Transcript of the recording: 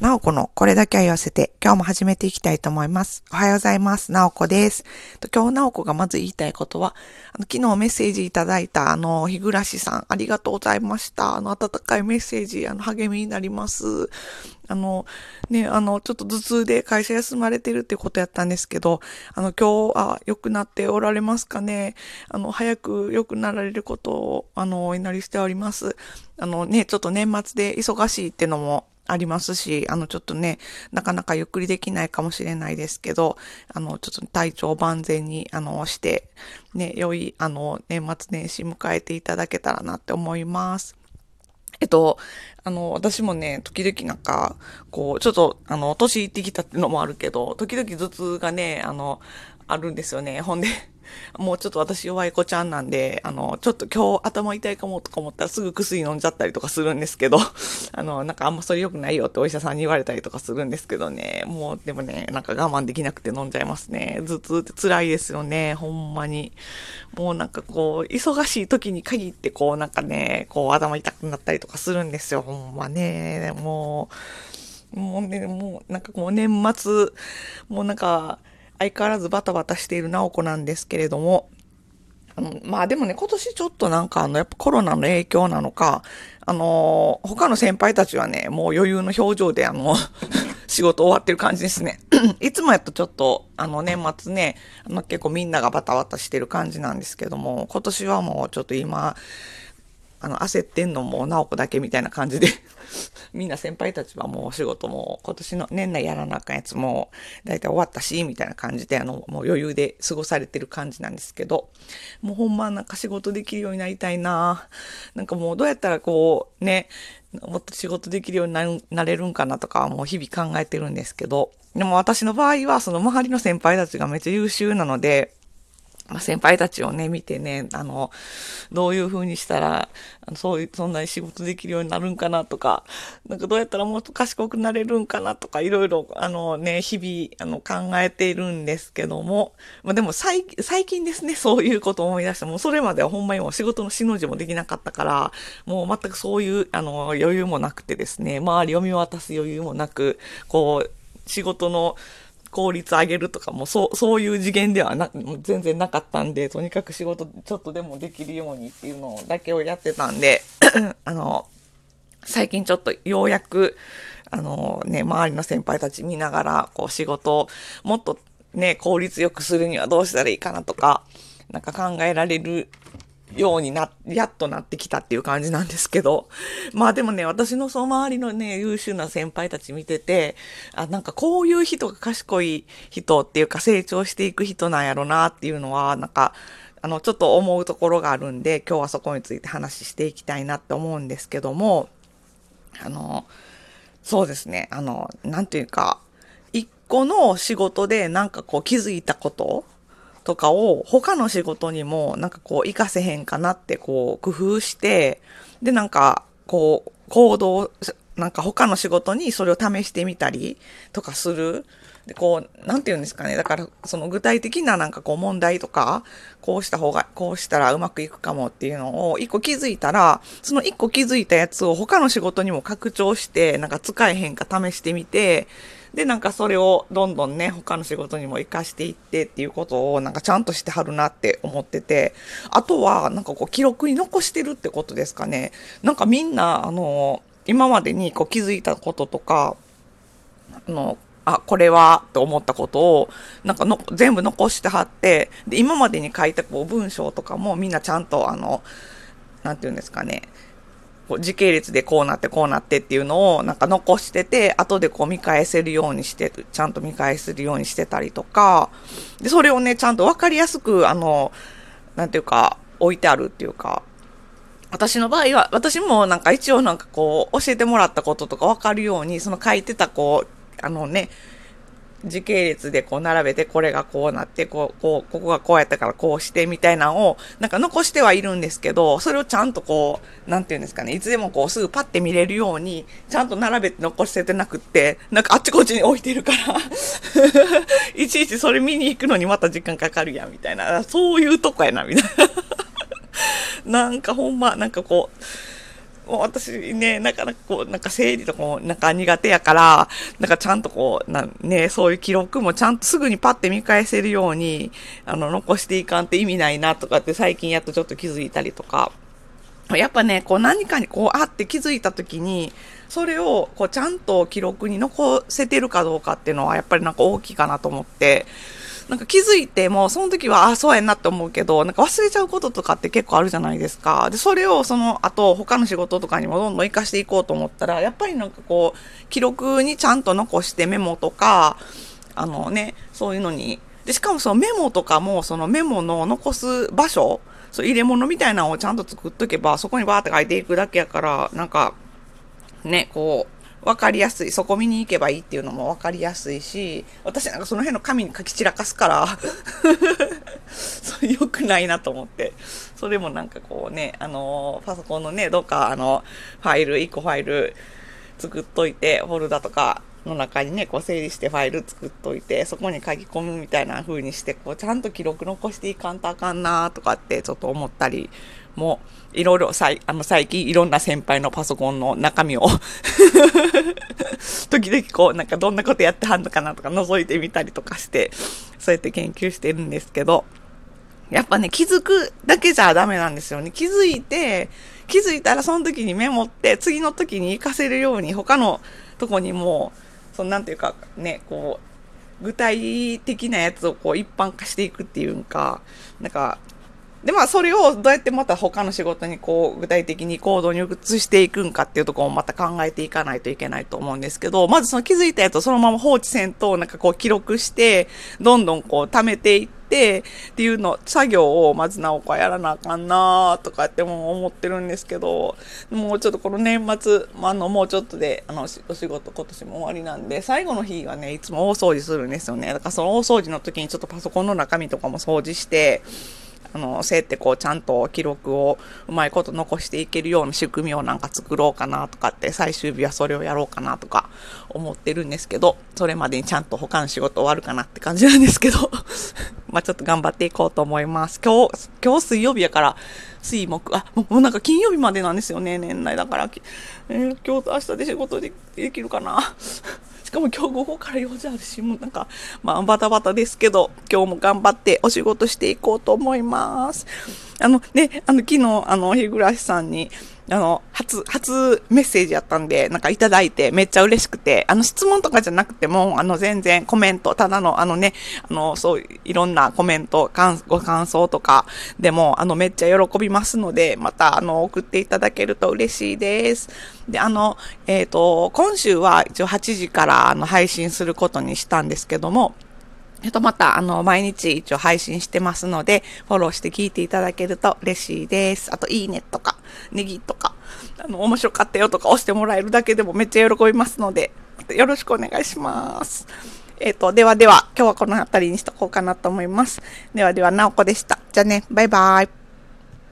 なおこのこれだけは言わせて、今日も始めていきたいと思います。おはようございます。なおこです。今日なおこがまず言いたいことは、あの昨日メッセージいただいた、あの、日暮さん、ありがとうございました。あの、温かいメッセージ、あの、励みになります。あの、ね、あの、ちょっと頭痛で会社休まれてるってことやったんですけど、あの、今日、あ、良くなっておられますかね。あの、早く良くなられることを、あの、お祈りしております。あのね、ちょっと年末で忙しいってのも、ありますし、あの、ちょっとね、なかなかゆっくりできないかもしれないですけど、あの、ちょっと体調万全に、あの、して、ね、良い、あの、年末年始迎えていただけたらなって思います。えっと、あの、私もね、時々なんか、こう、ちょっと、あの、年いってきたってのもあるけど、時々頭痛がね、あの、あるんですよね。ほんで、もうちょっと私弱い子ちゃんなんで、あの、ちょっと今日頭痛いかもとか思ったらすぐ薬飲んじゃったりとかするんですけど、あの、なんかあんまそれ良くないよってお医者さんに言われたりとかするんですけどね、もうでもね、なんか我慢できなくて飲んじゃいますね。頭痛って辛いですよね、ほんまに。もうなんかこう、忙しい時に限ってこうなんかね、こう頭痛くなったりとかするんですよ、ほんまね。もう、もうね、もうなんかこう年末、もうなんか、相変わらずバタバタしている直子なんですけれども、あの、まあでもね、今年ちょっとなんかあの、やっぱコロナの影響なのか、あの、他の先輩たちはね、もう余裕の表情であの、仕事終わってる感じですね。いつもやとちょっと、あの年末ね、あの結構みんながバタバタしてる感じなんですけども、今年はもうちょっと今、あの、焦ってんのも直子だけみたいな感じで。みんな先輩たちはもうお仕事も今年の年内やらなあかんやつも大体終わったし、みたいな感じで、あの、もう余裕で過ごされてる感じなんですけど、もうほんまなんか仕事できるようになりたいな。なんかもうどうやったらこう、ね、もっと仕事できるようになるなれるんかなとかもう日々考えてるんですけど、でも私の場合はその周りの先輩たちがめっちゃ優秀なので、まあ、先輩たちをね、見てね、あの、どういう風にしたら、そういう、そんなに仕事できるようになるんかなとか、なんかどうやったらもっと賢くなれるんかなとか、いろいろ、あのね、日々、あの、考えているんですけども、まあ、でも最、最近ですね、そういうことを思い出して、もうそれまではほんまにもう仕事のしの字もできなかったから、もう全くそういう、あの、余裕もなくてですね、周りを見渡す余裕もなく、こう、仕事の、効率上げるとかも、そう、そういう次元ではな、全然なかったんで、とにかく仕事ちょっとでもできるようにっていうのだけをやってたんで、あの、最近ちょっとようやく、あのね、周りの先輩たち見ながら、こう仕事をもっとね、効率よくするにはどうしたらいいかなとか、なんか考えられるようにな、やっとなってきたっていう感じなんですけど。まあでもね、私のその周りのね、優秀な先輩たち見てて、あ、なんかこういう人が賢い人っていうか成長していく人なんやろなっていうのは、なんか、あの、ちょっと思うところがあるんで、今日はそこについて話していきたいなって思うんですけども、あの、そうですね、あの、なんていうか、一個の仕事でなんかこう気づいたこととかを他の仕事にもなんかこう活かせへんかなってこう工夫して、でなんかこう行動、なんか他の仕事にそれを試してみたりとかする。で、こう、なんて言うんですかね。だから、その具体的ななんかこう問題とか、こうした方が、こうしたらうまくいくかもっていうのを一個気づいたら、その一個気づいたやつを他の仕事にも拡張して、なんか使えへんか試してみて、で、なんかそれをどんどんね、他の仕事にも活かしていってっていうことをなんかちゃんとしてはるなって思ってて、あとはなんかこう記録に残してるってことですかね。なんかみんな、あの、今までにこう気づいたこととか、あの、あ、これは、と思ったことを、なんかの、全部残してはって、で、今までに書いたこう文章とかもみんなちゃんとあの、なんていうんですかね、こう時系列でこうなってこうなってっていうのをなんか残してて、後でこう見返せるようにして、ちゃんと見返せるようにしてたりとか、で、それをね、ちゃんとわかりやすく、あの、なんていうか、置いてあるっていうか、私の場合は、私もなんか一応なんかこう、教えてもらったこととかわかるように、その書いてたこう、あのね、時系列でこう並べて、これがこうなって、こう、こう、ここがこうやったからこうしてみたいなのを、なんか残してはいるんですけど、それをちゃんとこう、なんていうんですかね、いつでもこうすぐパッて見れるように、ちゃんと並べて残しててなくって、なんかあっちこっちに置いてるから いちいちそれ見に行くのにまた時間かかるやん、みたいな。そういうとこやな、みたいな。なんかほんま、なんかこう、もう私ね、なかなかこう、なんか整理とかもなんか苦手やから、なんかちゃんとこう、なね、そういう記録もちゃんとすぐにパッて見返せるように、あの、残していかんって意味ないなとかって最近やっとちょっと気づいたりとか。やっぱね、こう何かにこう、あって気づいた時に、それをこうちゃんと記録に残せてるかどうかっていうのはやっぱりなんか大きいかなと思って、なんか気づいても、その時は、あ、そうやなって思うけど、なんか忘れちゃうこととかって結構あるじゃないですか。で、それをその後、他の仕事とかにもどんどん活かしていこうと思ったら、やっぱりなんかこう、記録にちゃんと残してメモとか、あのね、そういうのに、で、しかもそのメモとかも、そのメモの残す場所、そう入れ物みたいなのをちゃんと作っとけば、そこにバーって書いていくだけやから、なんか、ね、こう、分かりやすい。そこ見に行けばいいっていうのも分かりやすいし、私なんかその辺の紙に書き散らかすから それ良くないなと思って。それもなんかこうね、あのパソコンのね、どっかあの、ファイル、1個ファイル作っといて、フォルダとかの中にね、こう整理してファイル作っといて、そこに書き込むみたいな風にして、こうちゃんと記録残していかんとあかんなとかってちょっと思ったりも、いろいろさい、あの最近いろんな先輩のパソコンの中身を 時々こうなんかどんなことやってはんのかなとか覗いてみたりとかして、そうやって研究してるんですけど、やっぱね、気づくだけじゃダメなんですよね。気づいて、気づいたらその時にメモって、次の時に活かせるように他のとこにもう、そのなんていうかね、こう、具体的なやつをこう一般化していくっていうんか、なんか、で、まあ、それをどうやってまた他の仕事にこう、具体的に行動に移していくんかっていうところをまた考えていかないといけないと思うんですけど、まずその気づいたやつをそのまま放置せんと、なんかこう記録して、どんどんこう貯めていって、っていうの、作業をまずなおかやらなあかんなとかっても思ってるんですけど、もうちょっとこの年末、あの、もうちょっとで、あの、お仕事今年も終わりなんで、最後の日はね、いつも大掃除するんですよね。だからその大掃除の時にちょっとパソコンの中身とかも掃除して、あの、そうやってこう、ちゃんと記録をうまいこと残していけるような仕組みをなんか作ろうかなとかって、最終日はそれをやろうかなとか思ってるんですけど、それまでにちゃんと他の仕事終わるかなって感じなんですけど、まあちょっと頑張っていこうと思います。今日、今日水曜日やから、水木、あ、もうなんか金曜日までなんですよね、年内だから。えー、今日と明日で仕事でできるかな。しかも今日午後から用事あるし、もうなんか、まあバタバタですけど、今日も頑張ってお仕事していこうと思います。あのね、あの昨日、あの、日暮さんに、あの、初、初メッセージやったんで、なんかいただいてめっちゃ嬉しくて、あの質問とかじゃなくても、あの全然コメント、ただのあのね、あの、そういろんなコメント、ご感想とかでも、あのめっちゃ喜びますので、またあの送っていただけると嬉しいです。で、あの、えっ、ー、と、今週は一応8時からあの配信することにしたんですけども、えっと、また、あの、毎日一応配信してますので、フォローして聞いていただけると嬉しいです。あと、いいねとか、ネギとか、あの、面白かったよとか押してもらえるだけでもめっちゃ喜びますので、よろしくお願いします。えっ、と、ではでは、今日はこの辺りにしとこうかなと思います。ではでは、なおこでした。じゃあね、バイバイ。